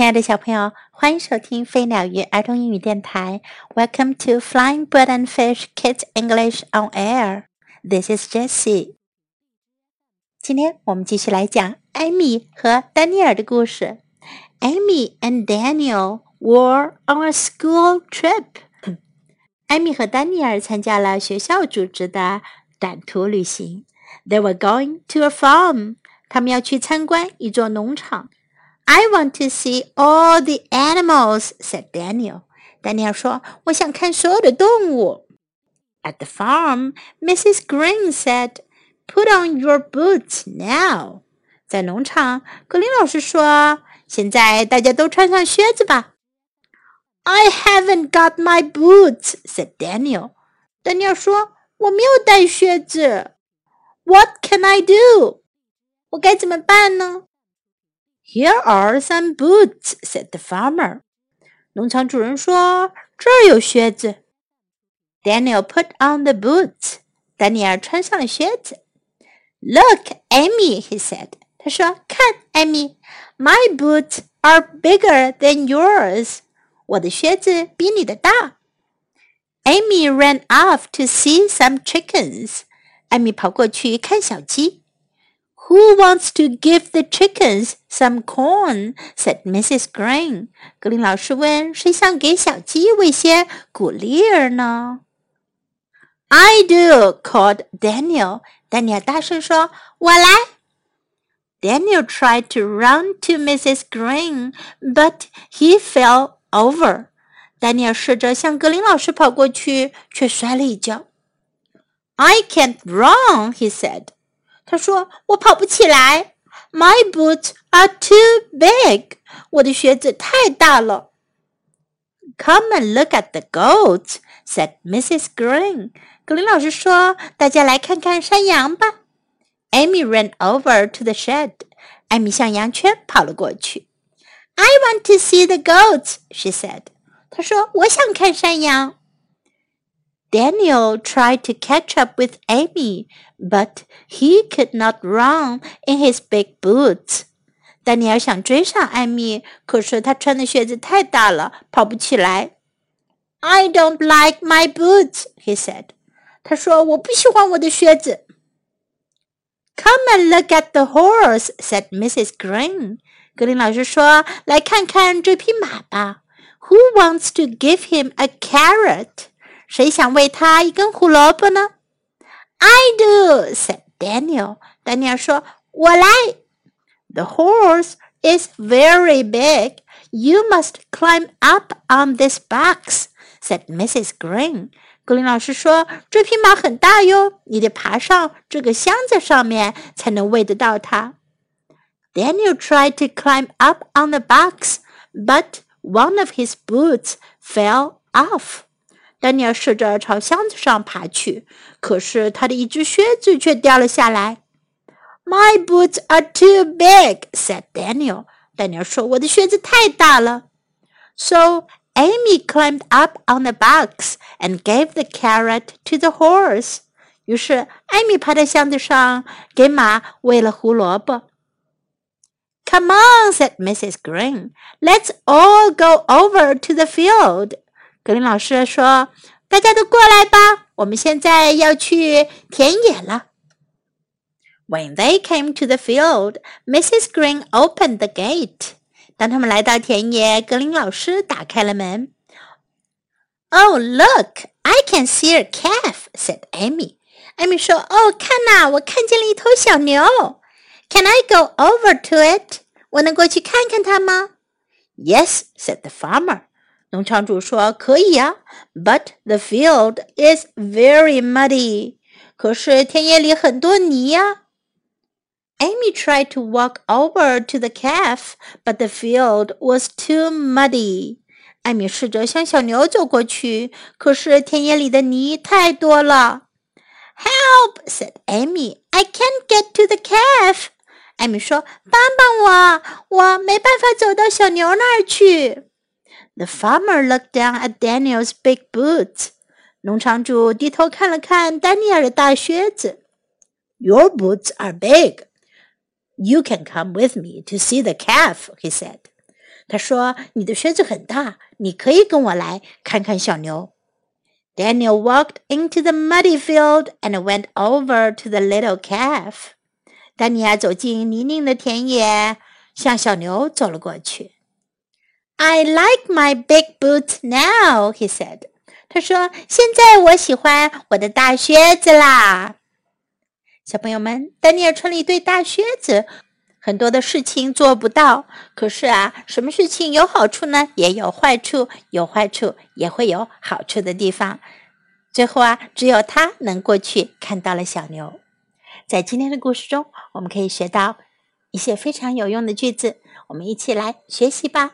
亲爱的小朋友，欢迎收听飞鸟鱼儿童英语电台。Welcome to Flying Bird and Fish Kids English on Air. This is Jessie. 今天我们继续来讲艾米和丹尼尔的故事。Amy and Daniel were on a school trip. 艾米和丹尼尔参加了学校组织的短途旅行。They were going to a farm. 他们要去参观一座农场。I want to see all the animals," said Daniel. 丹尼尔说：“我想看所有的动物。” At the farm, Mrs. Green said, "Put on your boots now." 在农场，格林老师说：“现在大家都穿上靴子吧。” I haven't got my boots," said Daniel. 丹尼尔说：“我没有带靴子。” What can I do? 我该怎么办呢 ？here are some boots," said the farmer. 农场主人说：“这儿有靴子。” Daniel put on the boots. 丹尼尔穿上了靴子。Look, Amy, he said. 他说：“看，艾米，My boots are bigger than yours. 我的靴子比你的大。” Amy ran off to see some chickens. 艾米跑过去看小鸡。 who wants to give the chickens some corn? said Mrs. Green. 格林老师问：“谁想给小鸡喂些谷粒儿呢？”I do, called Daniel. 丹尼尔大声说：“我来。” Daniel tried to run to Mrs. Green, but he fell over. 丹尼尔试着向格林老师跑过去，却摔了一跤。I can't run, he said. 他说：“我跑不起来。My boots are too big。我的靴子太大了。” Come and look at the goats," said Mrs. Green. 格林老师说：“大家来看看山羊吧。” Amy ran over to the shed. 艾米向羊圈跑了过去。I want to see the goats," she said. 她说：“我想看山羊。” Daniel tried to catch up with Amy, but he could not run in his big boots. 丹尼尔想追上艾米，可是他穿的靴子太大了，跑不起来。I don't like my boots, he said. 他说我不喜欢我的靴子。Come and look at the horse, said Mrs. Green. 格林老师说：“来看看这匹马吧。Who wants to give him a carrot?” 谁想喂他一根胡萝卜呢？I do," said Daniel. 丹尼尔说：“我来。” The horse is very big. You must climb up on this box," said Mrs. Green. 格林老师说：“这匹马很大哟，你得爬上这个箱子上面才能喂得到它。” Daniel tried to climb up on the box, but one of his boots fell off. 丹尼尔试着朝箱子上爬去，可是他的一只靴子却掉了下来。“My boots are too big,” said Daniel. 丹尼尔说：“我的靴子太大了。” So Amy climbed up on the box and gave the carrot to the horse. 于是艾米爬在箱子上，给马喂了胡萝卜。“Come on,” said Mrs. Green. “Let's all go over to the field.” 格林老师说：“大家都过来吧，我们现在要去田野了。” When they came to the field, Mrs. Green opened the gate. 当他们来到田野，格林老师打开了门。“Oh, look! I can see a calf,” said Amy. 艾米说：“哦，看呐，我看见了一头小牛。Can I go over to it? 我能过去看看它吗？”“Yes,” said the farmer. 农场主说：“可以呀，but the field is very muddy。可是田野里很多泥呀。” Amy tried to walk over to the calf, but the field was too muddy. 艾米试着向小牛走过去，可是田野里的泥太多了。Help! said Amy. I can't get to the calf. 艾米说：“帮帮我，我没办法走到小牛那儿去。” The farmer looked down at Daniel's big boots. 农场主低头看了看丹尼尔的大靴子。Your boots are big. You can come with me to see the calf, he said. 他说：“你的靴子很大，你可以跟我来看看小牛。” Daniel walked into the muddy field and went over to the little calf. 丹尼亚走进泥泞的田野，向小牛走了过去。 I like my big boots now, he said. 他说：“现在我喜欢我的大靴子啦。”小朋友们，丹尼尔穿了一对大靴子，很多的事情做不到。可是啊，什么事情有好处呢？也有坏处，有坏处也会有好处的地方。最后啊，只有他能过去看到了小牛。在今天的故事中，我们可以学到一些非常有用的句子，我们一起来学习吧。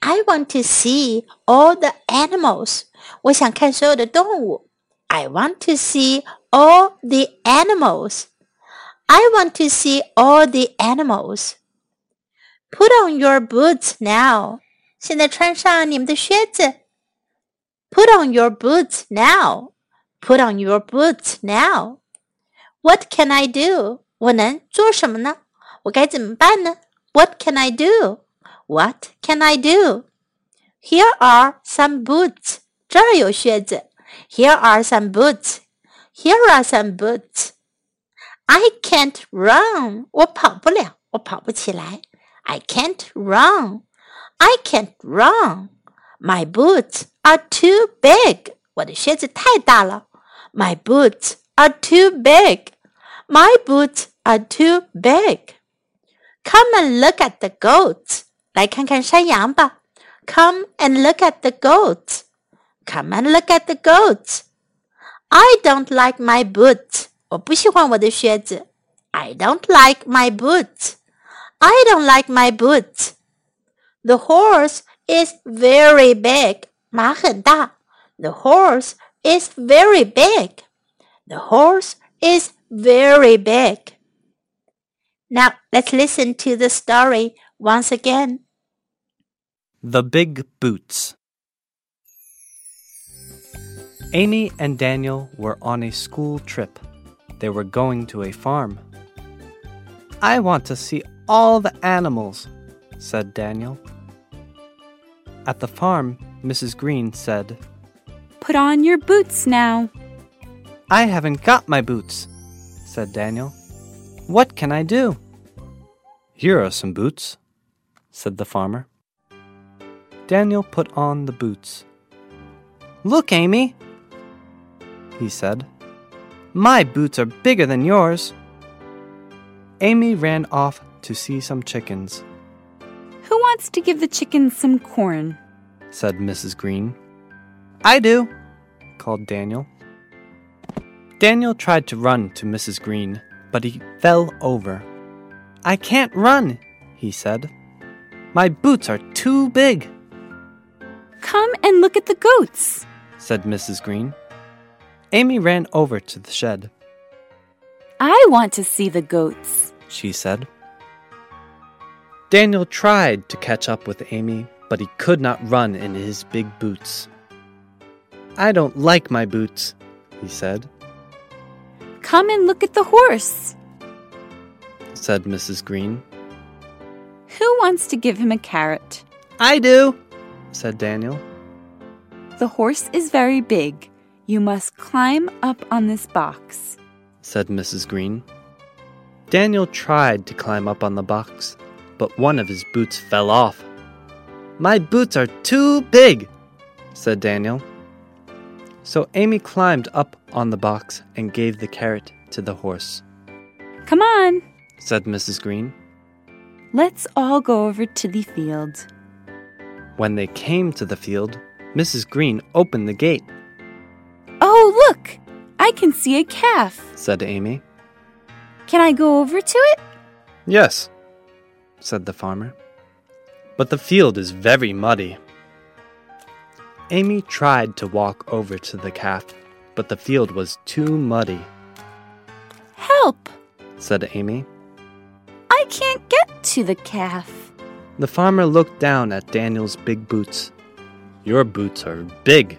I want to see all the animals。我想看所有的动物。I want to see all the animals. I want to see all the animals. Put on your boots now. 现在穿上你们的靴子。Put on your boots now. Put on your boots now. What can I do? 我能做什么呢？我该怎么办呢？What can I do? What can I do? Here are some boots. 这儿有靴子。Here are some boots. Here are some boots. I can't run. 我跑不了，我跑不起来。I can't run. I can't run. My boots are too big. 我的靴子太大了。My boots are too big. My boots are too big. Come and look at the goats. 来看看山羊吧。Come and look at the goats. Come and look at the goats. I don't like my boots. 我不喜欢我的靴子。I don't like my boots. I don't like my boots. The horse is very big. 马很大。The horse is very big. The horse is very big. Now let's listen to the story once again. The Big Boots. Amy and Daniel were on a school trip. They were going to a farm. I want to see all the animals, said Daniel. At the farm, Mrs. Green said, Put on your boots now. I haven't got my boots, said Daniel. What can I do? Here are some boots, said the farmer. Daniel put on the boots. Look, Amy, he said. My boots are bigger than yours. Amy ran off to see some chickens, Who wants to give the chickens some corn? said Mrs. Green. I do, called Daniel. Daniel tried to run to Mrs. Green, but he fell over. I can't run, he said. My boots are too big, Come and look at the goats. said Mrs. Green. Amy ran over to the shed. I want to see the goats. she said. Daniel tried to catch up with Amy, but he could not run in his big boots. I don't like my boots, he said, Come and look at the horse. said Mrs. Green. Who wants to give him a carrot? I do, said Daniel. The horse is very big. You must climb up on this box. said Mrs. Green. Daniel tried to climb up on the box, but one of his boots fell off. My boots are too big, said Daniel. So Amy climbed up on the box and gave the carrot to the horse, Come on. said Mrs. Green. Let's all go over to the field. When they came to the field, Mrs. Green opened the gate, Oh, look! I can see a calf. said Amy. Can I go over to it? Yes, said the farmer. But the field is very muddy. Amy tried to walk over to the calf, but the field was too muddy, Help! said Amy. I can't get to the calf. The farmer looked down at Daniel's big boots. Your boots are big.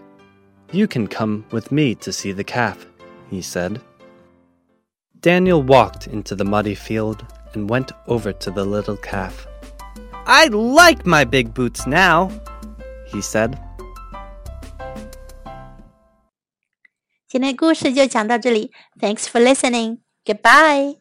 You can come with me to see the calf, he said. Daniel walked into the muddy field and went over to the little calf. I like my big boots now, he said. 今天故事就讲到这里。Thanks for listening. Goodbye.